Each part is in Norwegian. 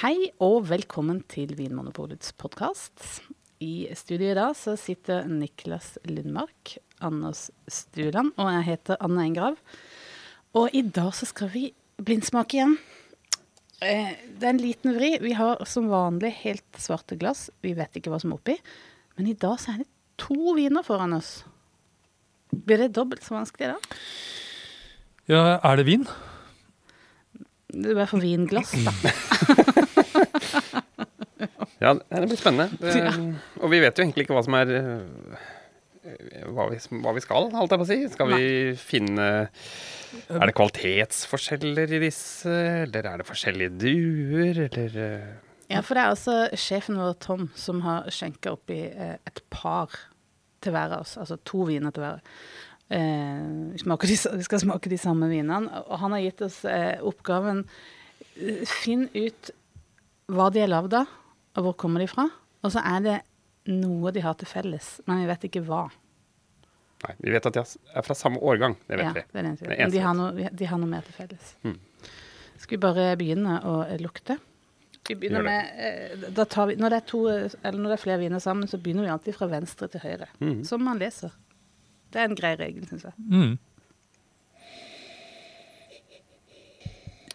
Hei og velkommen til Vinmonopolets podkast. I studio i dag så sitter Niklas Lundmark, Anders Stuland og jeg heter Anne Engrav. Og i dag så skal vi blindsmake igjen. Eh, Det er en liten vri. Vi har som vanlig helt svarte glass. Vi vet ikke hva som er oppi. Men i dag så er det to viner foran oss. Blir det dobbelt så vanskelig da? Ja, er det vin? Det er bare for vinglass, da. Ja, det blir spennende. Det, Og vi vet jo egentlig ikke hva som er øh, hva vi, hva vi skal, holdt jeg på å si. Skal vi finne Er det kvalitetsforskjeller i disse, eller er det forskjellige duer, eller øh, Ja, for det er altså sjefen vår, Tom, som har skjenka oppi eh, et par til hver av oss. Altså to viner til hver. Eh, vi, skal smake de samme vinene. Og han har gitt oss eh, oppgaven eh, Finn ut hva de er lagd av, og hvor kommer de fra. Og så er det noe de har til felles, men vi vet ikke hva. Nei, vi vet at de er fra samme årgang. Det vet ja, vi. Det er det eneste Men de har, noe, de har noe mer til felles. Mm. Skal vi bare begynne å lukte? Vi begynner med, eh, da tar vi, når, det er to, eller når det er flere viner sammen, så begynner vi alltid fra venstre til høyre. Mm. Som man leser. Det er en grei regel, syns jeg. Mm.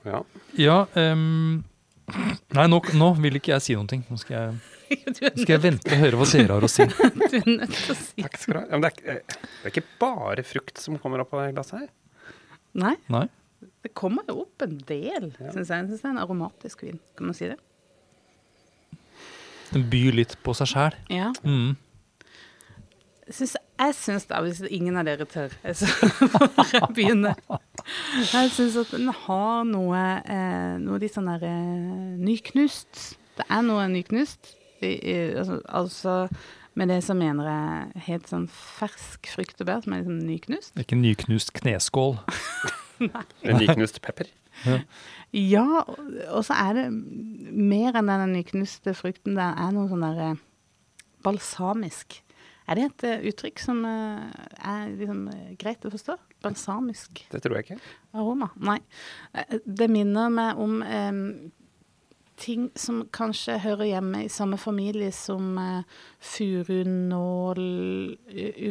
Ja. Ja ehm, Nei, nå, nå vil ikke jeg si noen ting. Nå skal jeg, du, skal jeg vente og høre hva dere har å si. du er nødt til å si Takk skal du ha. Ja, men det, er, ikke- det er ikke bare frukt som kommer opp av det glasset her. Nei, Nei? det kommer jo opp en del, Ja. syns jeg. Jeg synes det er en aromatisk vin. Kan man si det? Den byr litt på seg sjæl. Ja. Mm. Syns, jeg syns da, hvis ingen av dere tør, så får jeg begynne. Jeg syns at den har noe, eh, noe litt sånn der eh, nyknust. Det er noe nyknust. I, i, altså, altså med det som mener jeg helt sånn fersk frukt og bær, som er en nyknust. Det nyknust. Ikke nyknust kneskål. En nyknust pepper. Ja, og, og så er det mer enn den nyknuste frukten. Det er noe sånn der eh, balsamisk. Er det et eh, uttrykk som eh, er liksom eh, greit å forstå? Balsamisk Det tror jeg ikke. aroma? Nei. Det minner meg om um, ting som kanskje hører hjemme i samme familie som uh, furunål,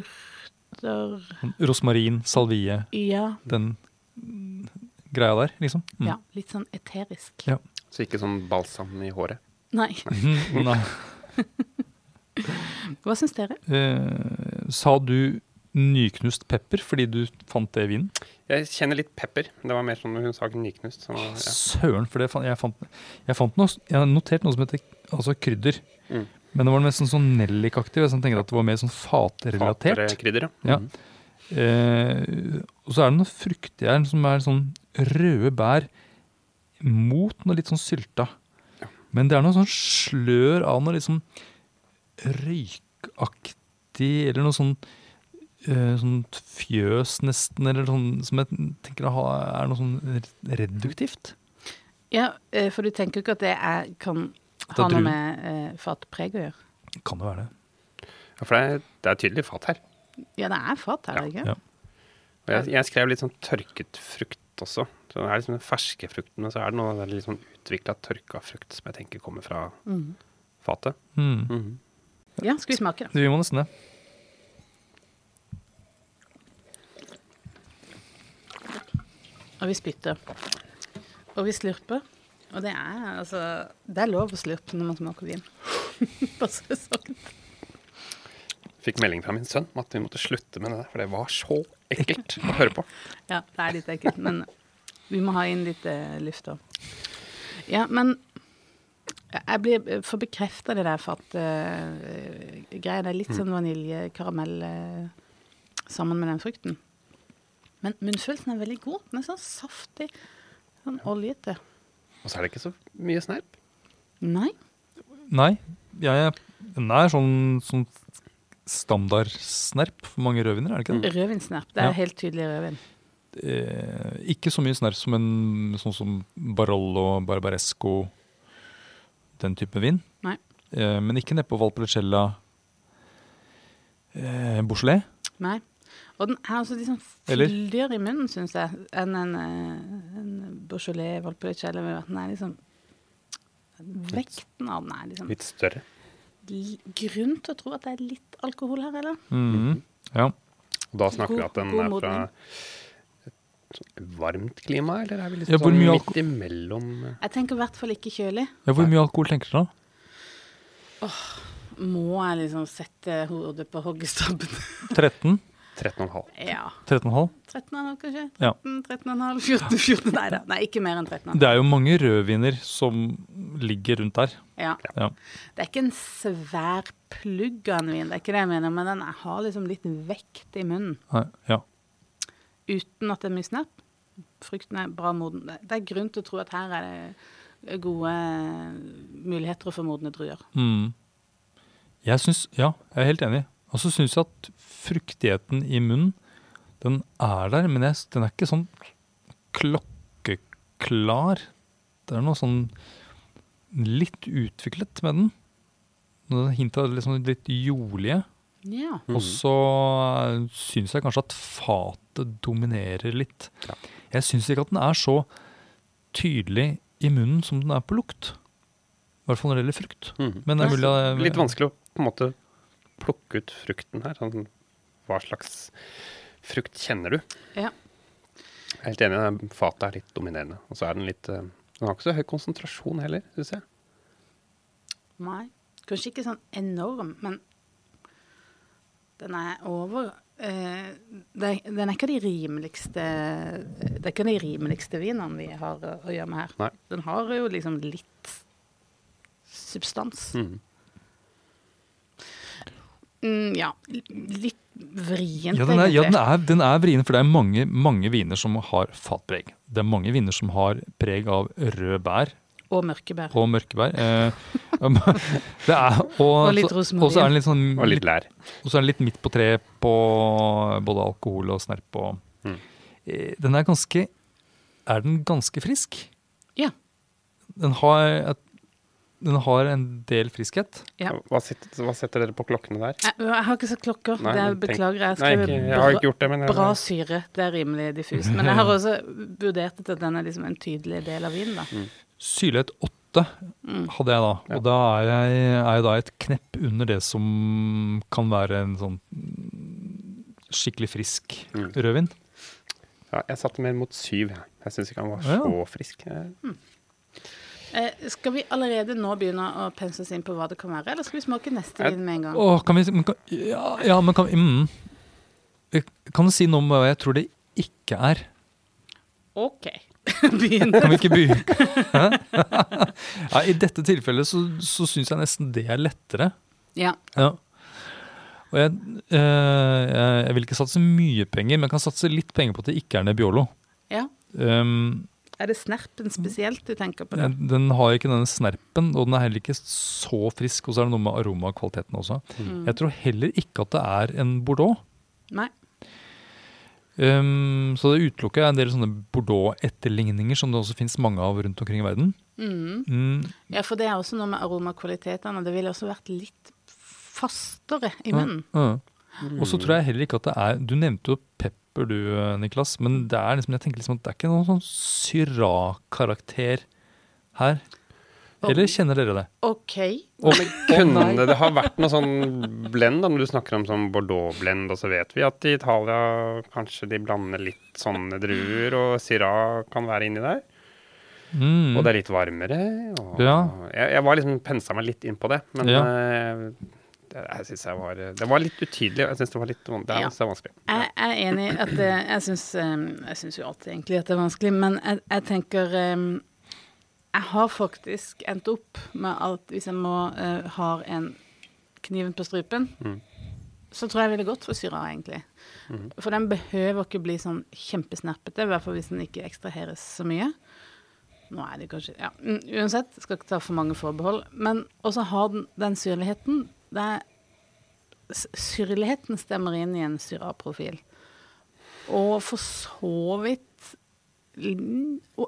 urter Rosmarin, salvie, Ja, den greia der, liksom. Mm. ja, litt sånn eterisk. Ja. Så ikke sånn balsam i håret. Nei. Mhm, Nei. Hva syns dere? Eh, sa du nyknust pepper fordi du fant det i vinen? Jeg kjenner litt pepper. Det var mer sånn hun sa nyknust. Så, ja. Søren, for det fant, jeg, fant, jeg fant noe Jeg har notert noe som heter altså krydder. Mm. Men det var nesten sånn nellikaktig. Jeg sånn tenker at det var mer sånn fatrelatert. Faterkrydder, Ja. Mhm. Eh, og så er det noe fruktig her som er sånn røde bær mot noe litt sånn sylta. Ja. Men det er noe sånn slør av noe litt sånn røykaktig, eller noe sånn uh, sånt fjøs nesten, eller sånn som jeg tenker ha, er noe sånn reduktivt. Ja, eh, for du tenker jo ikke at det er, kan er ha noe med uh, fatpreg å gjøre? Kan det være det? Ja, for det er, det er tydelig fat her. Ja, det er fat her, Ja, ikke? ja. Jeg, jeg skrev litt sånn tørket frukt også. Så det er liksom den ferske frukten, men så er det noe der litt sånn utvikla tørka frukt som jeg tenker kommer fra mm. fatet. Mm. Mhm. Ja, skal vi smake, da? Vi må nesten det. Og vi spytter. Og vi slurper. Og det er altså Det er lov å slurpe når man smaker vin. Bare så sagt. Fikk melding fra min sønn om at vi måtte slutte med det der, for det var så ekkelt å høre på. Ja, det er litt ekkelt, men vi må ha inn litt eh, luft òg. Ja, men jeg blir får bekrefta det der fatgreia. det er litt sånn vanilje-karamell eh, sammen med den frukten. Men munnfølelsen er veldig god. Den er sånn saftig. Sånn oljete. Og så er det ikke så mye snerp. Nei. Nei, jeg, den er sånn, sånn standardsnerp for mange rødviner, er det ikke det? Rødvinsnerp. Det er Ja. helt tydelig rødvin. Eh, ikke så mye snerp som en sånn som Barolo, Barbaresco, den type vin. Nei. Eh, men ikke nedpå Valpolicella eh, Beaujolais. Nei. Og den er altså liksom sånn fyldigere i munnen, syns jeg, enn en, eh, en Beaujolais Valpolicella. Den er liksom Vekten av den er liksom Litt større. Grunn til å tro at det er litt alkohol her, eller? Mhm. Ja. Og da snakker vi at den er fra varmt klima, eller er vi litt Ja, sånn midt imellom? Jeg tenker i hvert fall ikke kjølig. ja, hvor mye alkohol tenker du da? Må jeg liksom sette hodet på hoggestabben? 13? 13,5. ja. 13,5? 13,5 kanskje? Ja. 13,5, 14, 14 Nei da. Nei, ikke mer enn 13,5. Det er jo mange rødviner som ligger rundt der. Ja. Ja. Det er ikke en svær plugg av en vin, det er ikke det jeg mener, men den har liksom litt vekt i munnen. Nei, ja. Uten at det er mye snap. Frukten er bra moden. Det- er grunn til å tro at her er det gode muligheter for modne druer. Mm. Jeg syns Ja, jeg er helt enig. Og så syns jeg at fruktigheten i munnen, den er der, men jeg, den er ikke sånn klokkeklar. Det er noe sånn litt utviklet med den. Hint av liksom litt jordlige. Ja. Og så syns jeg kanskje at fatet dominerer litt. Ja. Jeg syns ikke at den er så tydelig i munnen som den er på lukt. I hvert fall når det gjelder frukt. Mm. Men det er mulig at- Litt vanskelig å på en måte plukke ut frukten her. Sånn, hva slags frukt kjenner du? ja. Jeg er helt enig, fatet er litt dominerende. Og så er den litt eh, Den har ikke så høy konsentrasjon heller, syns jeg. Nei. Kanskje ikke sånn enorm, men den er over eh, det, Den er ikke de rimeligste Det er ikke de rimeligste vinene vi har å, gjøre med her. Nei. Den har jo liksom litt substans. Mm. Mm, ja. Litt vrient, Ja, den er, ja den, er, den er vrien, for det er mange, mange viner som har fatpreg. Det er mange viner som har preg av rød bær Og mørkebær. og mørkebær. Eh, det er, og, Og litt rosmarin. Og så er den litt sånn Og litt lær. og så er den litt midt på treet på både alkohol og snerp. Og, Mm. eh, den er ganske Er den ganske frisk? Ja. Den har, den har en del friskhet. Ja. Hva, sitter, hva setter dere på klokkene der? Jeg, jeg har ikke sett klokker. Nei, det er, beklager. Jeg Nei, ikke, jeg har ikke gjort det, men jeg, bra syre. Det er rimelig diffust. Men jeg har også vurdert at den er liksom en tydelig del av vinen. da. Syrlighet 8 Mm. hadde jeg da. Ja. Og da er jeg, er jeg da et knepp under det som kan være en sånn skikkelig frisk Mm. rødvin. ja, jeg satte mer mot syv. Jeg, syns ikke han var Ja. så frisk. Mm. Eh, skal vi allerede nå begynne å pense oss inn på hva det kan være, eller skal vi smake neste vin med en gang? Åh, kan vi men kan, ja, ja, men kan mm. Kan du si noe om hva jeg tror det ikke er? OK. Begynn. Kan vi ikke begynne? Ja, I dette tilfellet så, så syns jeg nesten det er lettere. Ja. Ja. Og jeg, eh, jeg vil ikke satse mye penger, men jeg kan satse litt penger på at det ikke er Nebbiolo. ja. Um, Er det snerpen spesielt du tenker på? den, det? den har ikke denne snerpen, og den er heller ikke så frisk. Og så er det noe med aromakvaliteten også. Mm. Jeg tror heller ikke at det er en Bordeaux. Nei. Um, så det utelukker en del sånne Bordeaux-etterligninger som det også finnes mange av rundt omkring i verden. Mm. Mm, Ja, for det er også noe med aromakvalitetene. Det ville også vært litt fastere i ja, munnen. mm. Og så tror jeg heller ikke at det er Du nevnte jo pepper du, Niklas, men det er liksom, jeg tenker liksom at det er ikke noen sånn syra-karakter her. Eller kjenner dere det? OK. Og Kunne det, det har vært noe sånn blend, da, når du snakker om sånn Bordeaux-blend, og så vet vi at i Italia kanskje de blander litt sånne druer, og Syrah kan være inni der. Mm. Og det er litt varmere. Og Ja. jeg, jeg var liksom pensa meg litt inn på det, men Ja. eh, det, jeg synes jeg var, det var litt utydelig. og Jeg syns det var litt det er Ja. er vanskelig. Jeg er enig i at det, jeg syns Jeg syns jo alltid egentlig at det er vanskelig, men jeg, jeg tenker em, Jeg har faktisk endt opp med at hvis jeg må uh, ha en kniven på strupen, Mm. så tror jeg jeg ville gått for syra, egentlig. Mm. For den behøver ikke bli sånn kjempesnerpete, i hvert fall hvis den ikke ekstraheres så mye. Nå er det kanskje Ja, mm, uansett, skal ikke ta for mange forbehold. Men også har den den syrligheten. Det er Syrligheten stemmer inn i en syraprofil. Og for så vidt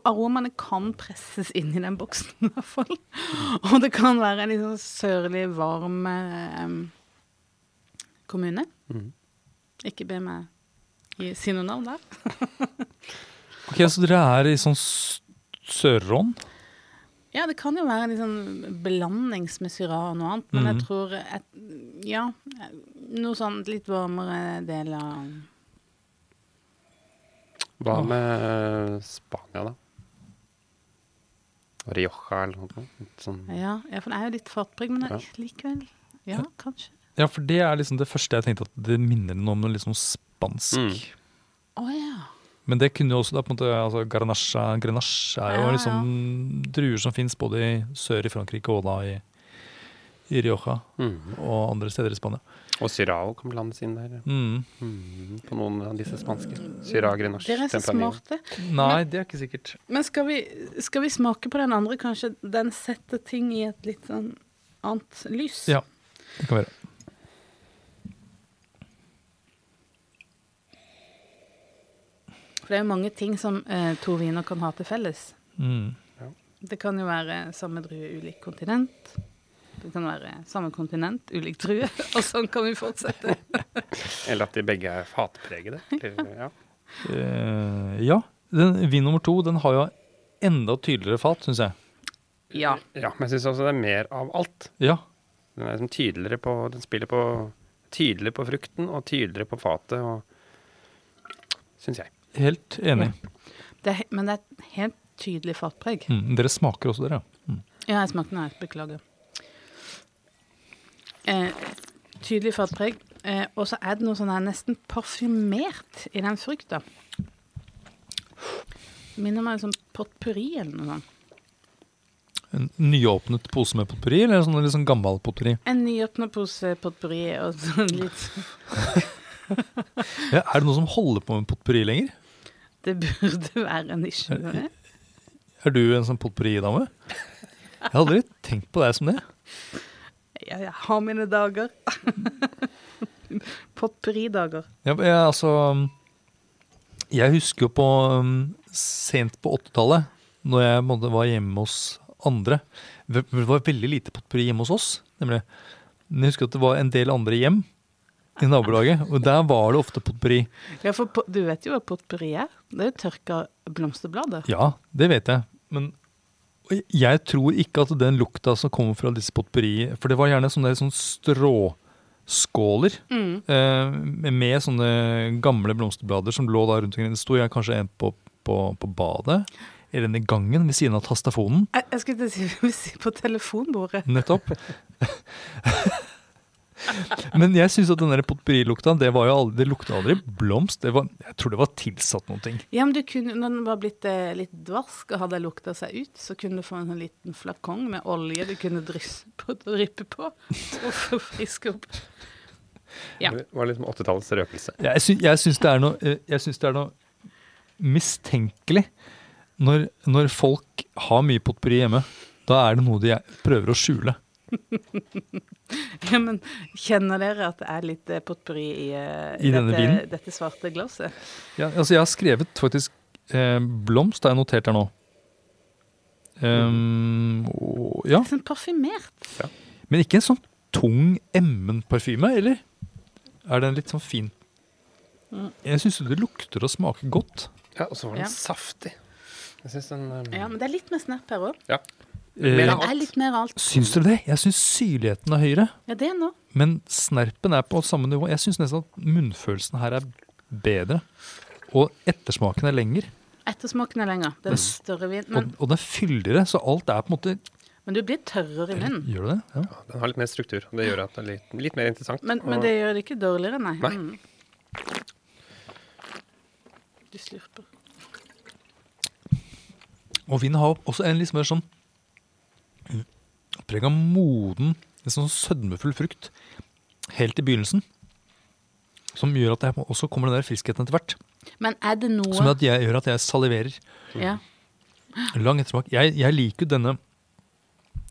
aromaene kan presses inn i den boksen, i hvert fall. Og det kan være en litt sånn sørlig, varm em, kommune. Mm. Ikke be meg si noe navn der. Ok, Så dere er i sånn s- Sør-Ron? Ja, det kan jo være en sånn blandings med Syrah og noe annet, men jeg Mhm. tror et, Ja, noe sånn litt varmere del av Hva med Spania, da? Rioja eller noe sånt? Sånn. Ja, ja for det er jo litt fartpreg, men Ja. likevel. Ja, kanskje. Ja, for det er liksom det første jeg tenkte at det minner noe om noe liksom spansk. Mm. Oh, ja. Men det kunne jo også da på en måte altså Grenache, Grenache er jo Ja, liksom druer som fins både i sør i Frankrike og da i, i Rioja mm. og andre steder i Spania. Og Syrao kan blandes inn der. Mm. Mm, På noen av disse spanske. Syrah, Grenache, Dere er så smarte. Nei, det er ikke sikkert. Men skal vi, skal vi smake på den andre? Kanskje den setter ting i et litt sånn annet lys? Ja, det kan være. For det er jo mange ting som eh, to viner kan ha til felles. Mm. Det kan jo være samme drue, ulikt kontinent. Det kan være samme kontinent, ulik true, Og sånn kan vi fortsette. Eller at de begge er fatpregede. Ja. Uh, ja. Den, vin nummer to den har jo enda tydeligere fat, syns jeg. Ja. ja, men jeg syns også det er mer av alt. Ja. Den er liksom tydeligere på Den spiller på tydeligere på frukten og tydeligere på fatet, og syns jeg. Helt enig. Det er, men det er et helt tydelig fatpreg. Mm. Dere smaker også, dere. ja. Mm. Ja, jeg smakte den her. Beklager. Eh, tydelig fatpreg. Eh, og så er det noe sånn her nesten parfymert i den frukta. Minner meg om sånn potpurri eller noe sånt. En nyåpnet pose med potpurri, eller sånn litt sånn gammel potpurri? En nyåpna pose potpurri og sånn litt Ja, er det noen som holder på med potpurri lenger? Det burde være en nisje. Er, Er du en sånn potpurri-dame? Jeg har aldri tenkt på deg som det. Jeg har mine dager. Potpurridager. Ja, jeg, altså Jeg husker jo på um, sent på 80-tallet, når jeg var hjemme hos andre. Det var veldig lite potpurri hjemme hos oss, nemlig. Men jeg husker at det var en del andre hjem i nabolaget, og der var det ofte potpurri. Ja, for du vet jo hva potpurri er? Det er jo tørka blomsterblader. Ja, det vet jeg. Men jeg tror ikke at den lukta som kommer fra disse potpurri For det var gjerne sånne, sånne stråskåler Mm. eh, med sånne gamle blomsterblader som lå da rundt omkring. Det sto jeg kanskje en på, på, på badet, eller en i gangen ved siden av tastafonen. Jeg, jeg skulle si, si, på telefonbordet. Nettopp. Men jeg syns at den potpurrilukta, det var jo aldri, det lukta aldri blomst. Det var, jeg tror det var tilsatt noen ting. Ja, men du kunne, når den var blitt eh, litt dvarsk og hadde lukta seg ut, så kunne du få en sånn liten flakong med olje du kunne drysse på, dryppe på og friske opp. Ja. Det var liksom 80-tallets røkelse. Jeg, sy jeg syns det er noe, eh, jeg synes det er noe mistenkelig når, når folk har mye potpurri hjemme. Da er det noe de prøver å skjule. ja, men kjenner dere at det er litt eh, potpurri i, eh, I dette, dette svarte glasset? Ja, altså jeg har skrevet faktisk eh, blomst, har jeg notert her nå. Um, og, ja, Litt sånn parfymert. Men ikke en sånn tung, emmen parfyme, eller? Er den litt sånn fin? Mm. Jeg syns det lukter og smaker godt. Ja, og så var den Ja. saftig. Jeg syns den um, Ja, men det er litt mer snap her òg. ja. Eh, Mer Det er litt mer alt. syns dere det? Jeg syns syrligheten er høyere. Ja, det nå. Men snerpen er på samme nivå. Jeg syns nesten at munnfølelsen her er bedre. Og ettersmaken er lenger. Ettersmaken er lenger. Det er større vin. Og, Men, og den er fyldigere, så alt er på en måte men du blir tørrere i munnen. Gjør du det? Ja. Ja, Den har litt mer struktur, og det gjør at det er litt, litt mer interessant. Men, men det gjør det ikke dårligere, nei. Nei. Mm. Du slurper. Og vinen har også en litt mer sånn av moden, en sånn sødmefull frukt helt i begynnelsen. Som gjør at jeg også kommer den der friskheten etter hvert. Men er det noe Som at jeg, gjør at jeg saliverer. ja. Lang ettersmak. Jeg, jeg liker jo denne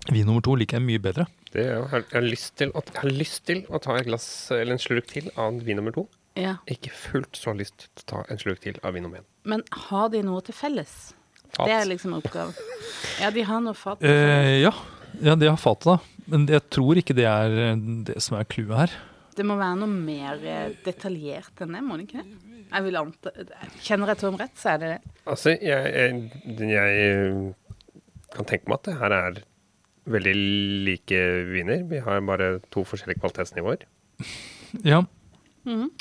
vin nummer to liker jeg mye bedre. Det er jeg, har, lyst til å, jeg har lyst til å ta et glass eller en slurk til av vin nummer to. ja. Ikke fullt så lyst til å ta en slurk til av vin nummer én. Men har de noe til felles? Fat. Det er liksom oppgaven. Ja, de har noe fat. Eh, ja. Ja, det har fatet, da. Men jeg tror ikke det er eh, det som er clouet her. Det må være noe mer eh, detaljert enn det, må det ikke det? Jeg vil anta Kjenner jeg Tom rett, så er det det. Altså, jeg, jeg, jeg kan tenke meg at det her er veldig like viner. Vi har bare to forskjellige kvalitetsnivåer, Ja. Mhm.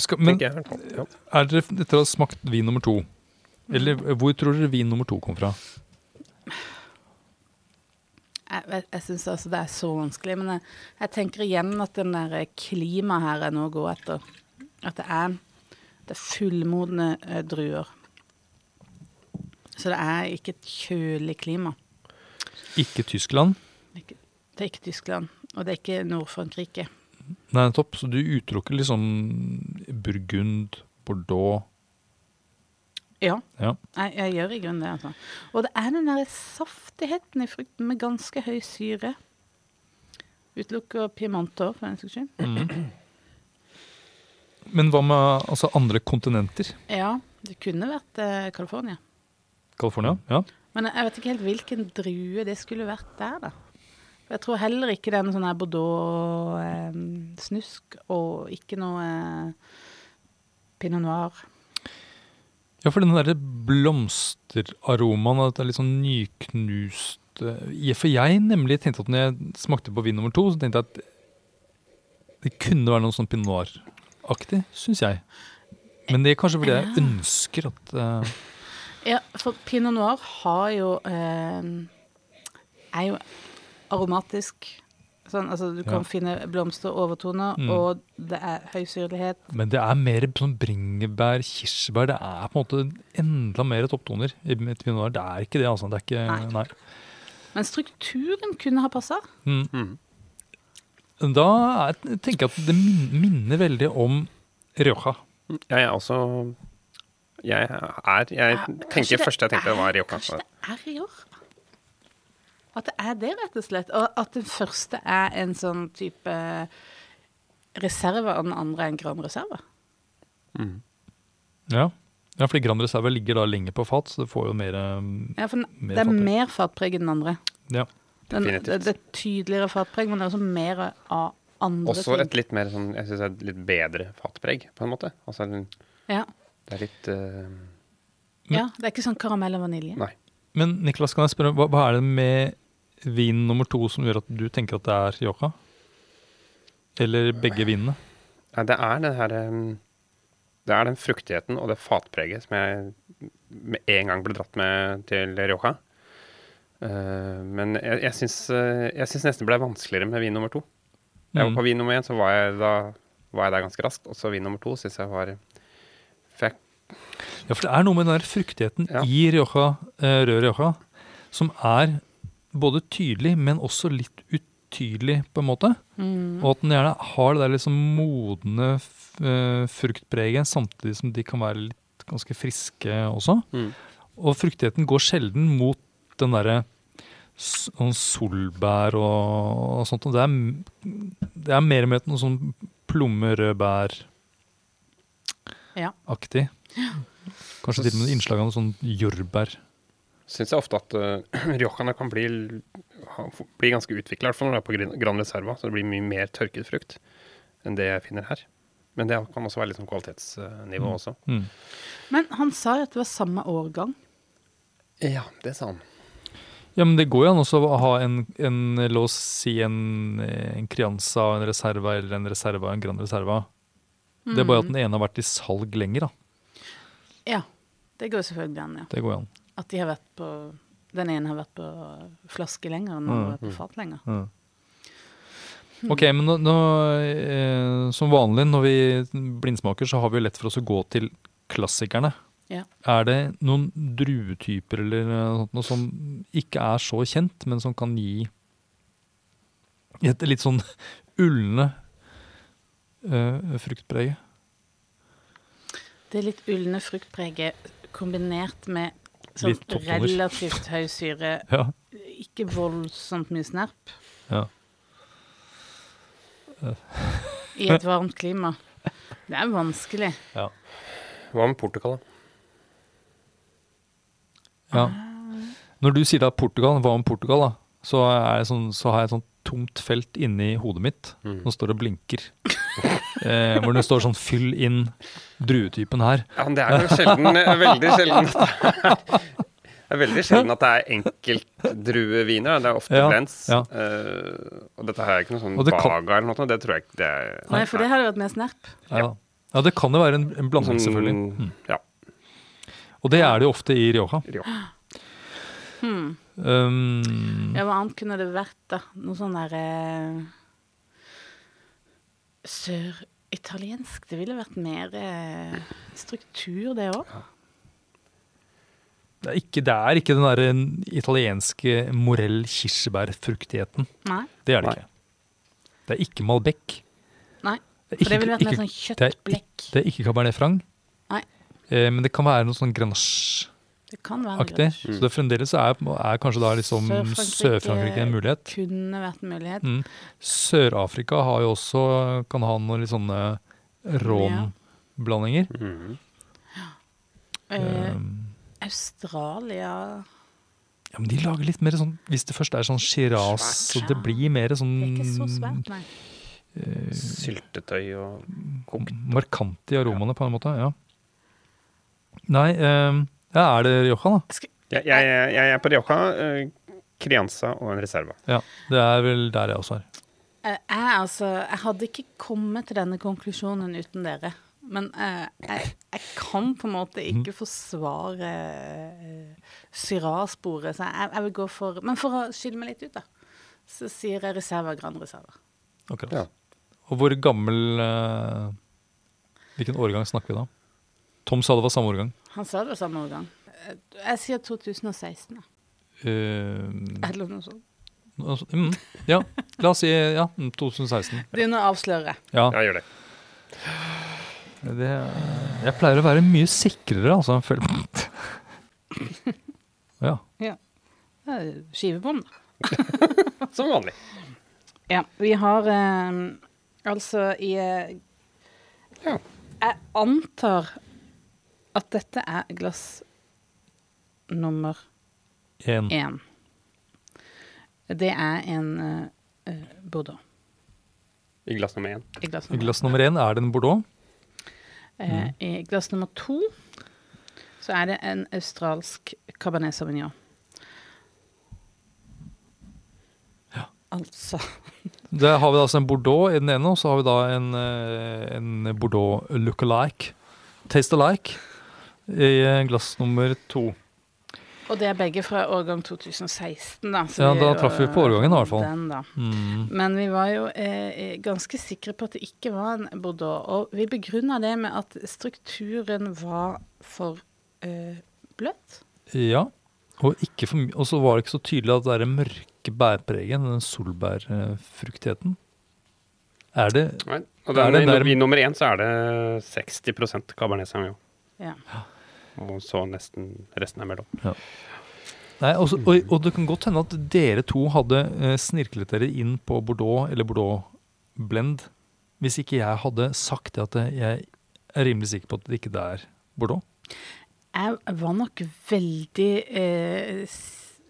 Skal, men jeg. Ja. er dere etter å ha smakt vin nummer to? Eller hvor tror dere vin nummer to kom fra? Jeg, jeg syns altså det er så vanskelig, men jeg, jeg tenker igjen at den der klimaet her er noe å gå etter. At det er, det er fullmodne eh, druer. Så det er ikke et kjølig klima. Ikke Tyskland? Ikke, det er ikke Tyskland, og det er ikke Nord-Frankrike. Nei, topp. Så du utelukker liksom Burgund, Bordeaux Ja, Ja. jeg, jeg gjør i grunnen det, altså. Og det er den der saftigheten i frukten med ganske høy syre. Utelukker Piemonte for den saks skyld. Men hva med altså, andre kontinenter? Ja, det kunne vært eh, California. California? Ja. Men jeg vet ikke helt hvilken drue det skulle vært der, da. For Jeg tror heller ikke det er noe sånn her Bordeaux-snusk, og ikke noe eh, pinot noir. Ja, for den derre blomsteraromaen, at det er litt sånn nyknust eh, For jeg nemlig tenkte at når jeg smakte på vin nummer to, så tenkte jeg at det kunne være noe sånn pinot noir-aktig, syns jeg. Men det er kanskje fordi jeg ønsker at uh... Ja, for pinot noir har jo eh, Er jo aromatisk. Sånn, altså du kan Ja. finne blomster og overtoner, Mm. og det er høy syrlighet. Men det er mer sånn bringebær, kirsebær. Det er på en måte enda mer topptoner i mitt pinot noir. Det er ikke det, altså. Det er ikke Nei. Nei. Men strukturen kunne ha passa. Mm. Mm. Da er, tenker jeg at det minner veldig om Rioja. Jeg er også Jeg er Jeg tenker først jeg tenkte var Rioja. Kanskje det er Rioja? At det er det, rett og slett. Og at den første er en sånn type reserve, og den andre er en grønn Reserve. Mm. Ja. ja, fordi grønn Reserve ligger da lenger på fat, så det får jo mer um, Ja, for den, Mer det er fatpreg. mer fatpreg enn den andre. Ja. Den, det, det er tydeligere fatpreg, men det er også mer av andre Også ting. et litt mer sånn Jeg syns et litt bedre fatpreg, på en måte. Altså Ja. det er litt uh, ja, det er ikke sånn karamell og vanilje. Nei. Men Niklas, kan jeg spørre, hva, hva er det med vin nummer to som gjør at du tenker at det er Yoka? Eller begge vinene? Nei, det er den her um, Det er den fruktigheten og det fatpreget som jeg med en gang ble dratt med til Rioja. Eh, men jeg, jeg syns eh, jeg syns nesten det ble vanskeligere med vin nummer to. Jeg var Mm. på vin nummer én, så var jeg, da, var jeg der ganske raskt. Og så vin nummer to syns jeg var For jeg, Ja, for det er noe med den der fruktigheten Ja. i Rioja, eh, rød Rioja som er både tydelig, men også litt utydelig, på en måte. Mm. Og at den gjerne har det der liksom modne eh, fruktpreget, samtidig som de kan være litt ganske friske også. mm. Og fruktigheten går sjelden mot den derre sånn solbær og, og sånt. Og det er, det er mer med noe sånn plommerødbær-aktig. Ja. Kanskje til og med innslag av noe sånn jordbær. Syns jeg ofte at uh, Riojaene kan bli, bli ganske utvikla, i hvert fall når det er på Gran- Reserva. Så det blir mye mer tørket frukt enn det jeg finner her. Men det kan også være litt sånn kvalitetsnivå Mm. også. Mm. Men han sa jo at det var samme årgang. Ja, det sa han. Ja, men det går jo an også å ha en, en la oss si en, en Crianza og en Reserva, eller en Reserva og en Grand Reserva. Det er bare at den ene har vært i salg lenger, da. Ja, det går selvfølgelig an, ja. Det går an. At de har vært på Den ene har vært på flaske lenger, og den Mm. andre har vært på fat lenger. Mm. Ok, men nå, nå, eh, som vanlig når vi blindsmaker, så har vi lett for oss å gå til klassikerne. Ja. Er det noen druetyper eller noe noe som ikke er så kjent, men som kan gi et litt sånn ulne eh, fruktpreget? Det litt ulne fruktpreget kombinert med sånn relativt høy syre. Ja. Ikke voldsomt mye snerp ja. i et varmt klima. Det er vanskelig. Hva med Portugal, da? ja. Når du sier da Portugal, hva om Portugal, da? Så, er sånn, så har jeg et sånt tomt felt inni hodet mitt. Mm. Nå står det og blinker. Eh, hvor det står sånn 'fyll inn druetypen her'. Ja, men det er jo sjelden, eh, veldig sjelden. Det er veldig sjelden at det er enkeltdrueviner. Det er ofte Ja, blends. ja. Uh, og dette her er ikke noe sånn baga kan- eller noe. Det tror jeg ikke det er. Nei, for det hadde vært mer snerp. Ja. ja, det kan jo være en, en blanding, Sånn- selvfølgelig. Mm. Ja. Og det er det jo ofte i Rioja. Rioja. Hmm. Um, Ja, hva annet kunne det vært, da? Noe sånn derre Søritaliensk. Det ville vært mer eh, struktur, det òg. det, er ikke, det er ikke den derre italienske morell-kirsebærfruktigheten. Det er det Nei. ikke. Det er ikke Malbec. Nei. Det ikke, det ville vært mer sånn kjøttblekk. det er kjøttblekk. Det er ikke Cabernet Franc. Nei. Eh, men det kan være noe sånn grenache-aktig. Det kan være noe Så det fremdeles er, er kanskje da liksom Sør-Frankrike- Sør-Frankrike en mulighet. Kunne vært en mulighet. Mm. Sør-Afrika har jo også kan ha noen litt sånne rom-blandinger. Ja Eh, Um, Australia ja, men de lager litt mer sånn Hvis det først er sånn Shiraz, så det blir mer sånn Det er ikke så svært, nei. eh, Syltetøy og kokt. markant i aromaene, på en måte. Ja. Nei, eh, ja, er det Rioja, da? Skal, Jeg, jeg, jeg er på Rioja, eh, Crianza og en reserva. Ja, det er vel der jeg også er. eh, jeg, altså, jeg hadde ikke kommet til denne konklusjonen uten dere. Men eh, jeg, jeg kan på en måte ikke forsvare uh, Syrah-sporet, så jeg, jeg vil gå for Men for å skille meg litt ut, da, så sier jeg reserva Grand Reserva. Akkurat. Ja. Og hvor gammel eh, Hvilken årgang snakker vi da? Tom sa det var samme årgang. Han sa det var samme årgang. Jeg sier 2016, da. Eh, Eller noe sånt. mm, ja, la oss si ja, 2016. Begynner å avsløre. Ja, Ja, gjør det. det, jeg pleier å være mye sikrere, altså. føler- Ja. Skivebånd, da. Som vanlig. Ja, vi har eh, altså i eh, Ja. Jeg antar at dette er glass nummer En. én. Det er en eh, Bordeaux I glass nummer én. i glass I nummer glass nummer én er det en Bordeaux. Eh, I glass nummer to så er det en australsk Cabernet Sauvignon. Ja. Altså Der har vi altså en Bordeaux i den ene, og så har vi da en, en Bordeaux look-alike. Taste alike i eh, glass nummer to. Og det er begge fra årgang 2016, da. så Ja, da traff vi på årgangen i hvert fall. Den, da. Mm. Men vi var jo eh, ganske sikre på at det ikke var en Bordeaux. Og vi begrunna det med at strukturen var for eh, bløt. Ja. Og, ikke for, og så var det ikke så tydelig at det er den mørke bærpreget, den solbærfruktigheten. Er det Nei. Og Det er den, den der- I nummer én så er det 60% Cabernet Sauvignon. Ja. Og så nesten resten er mellom. Nei, også, og, og det kan godt hende at dere to hadde eh, snirklet dere inn på Bordeaux eller Bordeaux Blend hvis ikke jeg hadde sagt det at jeg er rimelig sikker på at det ikke er Bordeaux. Jeg var nok veldig eh,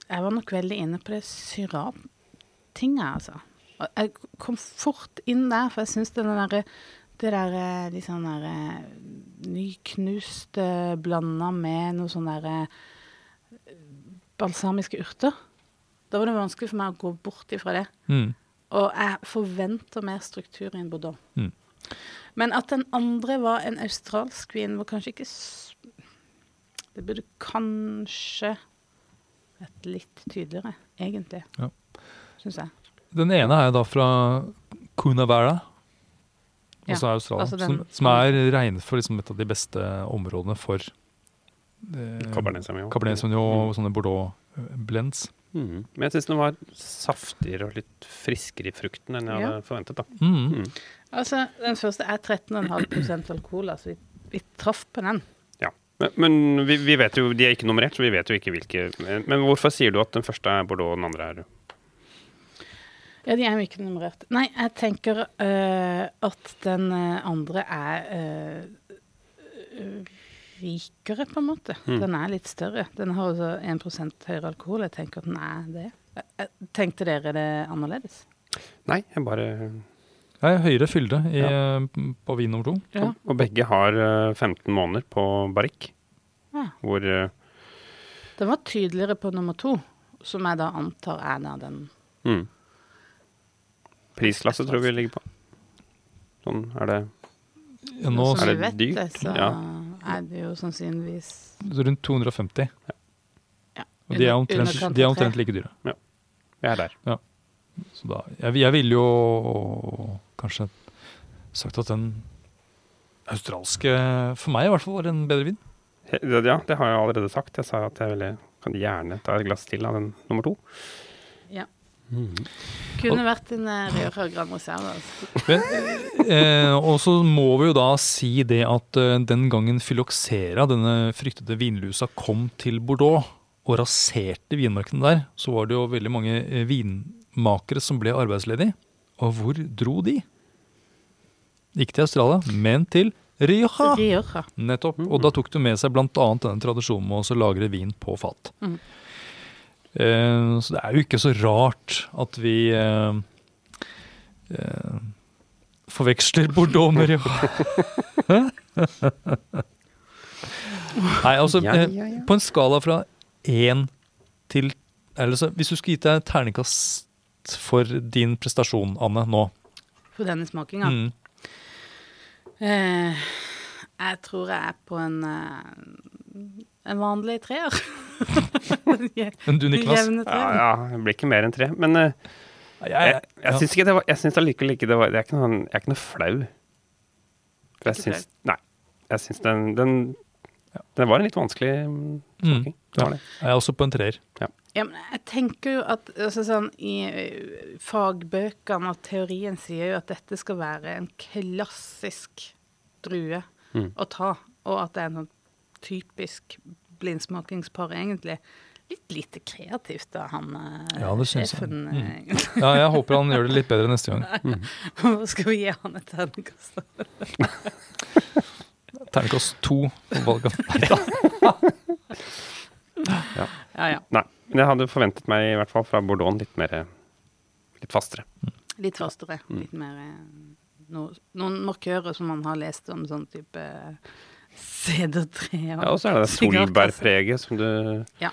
Jeg var nok veldig inne på det Syrah-tinget, altså. Jeg kom fort inn der, for jeg syns det derre det der de litt sånn derre nyknust eh, blanda med noe sånn derre eh, balsamiske urter. Da var det vanskelig for meg å gå bort ifra det. Mm. Og jeg forventer mer struktur i en Bordeaux. Mm. Men at den andre var en australsk vin, var kanskje ikke Det burde kanskje vært litt tydeligere, egentlig. Ja. Syns jeg. Den ene er da fra Cunavera, Ja, er Australia, altså den- som, som er regnet for liksom et av de beste områdene for eh, Cabernet Sauvignon. Cabernet Sauvignon og sånne Bordeaux-blends. Mm. Men jeg syns den var saftigere og litt friskere i frukten enn jeg Ja. hadde forventet. da. Mm. Mm. Altså, den første er 13,5% alkohol, altså vi, vi traff på den. Ja. Men, men vi, vi vet jo, de er ikke nummerert, så vi vet jo ikke hvilke Men, men hvorfor sier du at den første er Bordeaux og den andre er Ja, de er jo ikke nummerert. Nei, jeg tenker uh, at den eh, andre er eh, eh, rikere, på en måte. Mm. Den er litt større. Den har altså 1% høyere alkohol. Jeg tenker at den er det. Tenkte dere det annerledes? Nei, jeg bare jeg er høyere fylde i, ja. på vin nummer to. Ja. Og begge har eh, 15 måneder på barrikk. Ja. Hvor uh, Den var tydeligere på nummer to, som jeg da antar er der den Mm. Prisklasse tror vi ligger på. Sånn er det Ja, nå Som er vi det vet dyrt? så Ja. er det jo sannsynligvis rundt 250. ja, Og de er omtrent, de er omtrent like dyre. Ja. Vi er der. Så da, jeg, jeg ville jo kanskje sagt at den australske, for meg i hvert fall, var en bedre vin. Ja, det har jeg allerede sagt. Jeg sa at jeg ville, kan gjerne ta et glass til av den nummer to. Mm. Kunne vært en eh, Grand Reserve. Altså. Eh, og så må vi jo da si det at eh, den gangen Phylloxera, denne fryktede vinlusa, kom til Bordeaux og raserte vinmarkene der, så var det jo veldig mange eh, vinmakere som ble arbeidsledige. Og hvor dro de? Ikke til Australia, men til Rioja. Nettopp. Og da tok de med seg bl.a. denne tradisjonen med å lagre vin på fat. Mhm. Eh, så det er jo ikke så rart at vi eh, eh, forveksler Bordeaux med Rioja. Nei, altså Ja, ja, ja. På en skala fra én til eller så, Hvis du skulle gitt deg terningkast for din prestasjon, Anne, nå For denne smakinga. mm. Eh, jeg tror jeg er på en eh, en vanlig treer. Men du, Niklas? Ja, ja, det blir ikke mer enn tre. Men uh, Jeg, jeg, jeg syns ikke det var Jeg syns allikevel ikke det var Jeg er ikke noe, jeg er ikke noe flau. For jeg syns Nei. Jeg syns den, den Den var en litt vanskelig mm, smaking. Mm, ja. Jeg er også på en treer. Ja, men jeg tenker jo at altså sånn, I eh, fagbøkene og teorien sier jo at dette skal være en klassisk drue Mm. å ta, og at det er noe typisk blindsmakingspar, egentlig. Litt lite kreativt av han eh, Ja, det sjefen. jeg. Mm. eh. Ja, jeg håper han gjør det litt bedre neste gang. Hvor skal vi gi han et terningkast? Terningkast to på valget. ja. Ja, ja. Nei. Men jeg hadde forventet meg, i hvert fall fra Bordeaux, litt mer Litt fastere. Litt fastere. Mm. Litt mer eh, no, Noen markører som man har lest om sånn type sedertre og Ja, og så er det det solbærpreget som du Ja.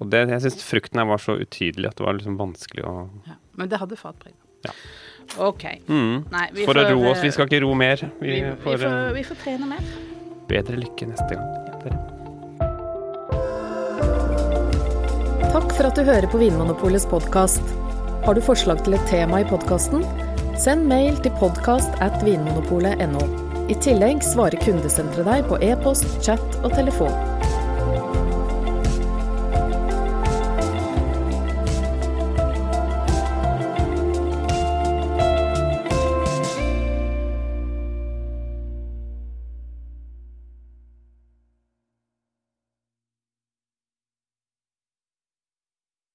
Og det, jeg syns frukten her var så utydelig at det var liksom vanskelig å Ja, men det hadde fatpreg. Ja. OK. mm. Nei, vi For å ro oss. eh, Vi skal ikke ro mer. Vi, vi, vi, får, får, eh, vi får trene mer. bedre lykke neste gang. Dere. Takk for at du hører på Vinmonopolets podkast. Har du forslag til et tema i podkasten? Send mail til podkast at vinmonopolet.no. I tillegg svarer kundesenteret deg på e-post, chat og telefon.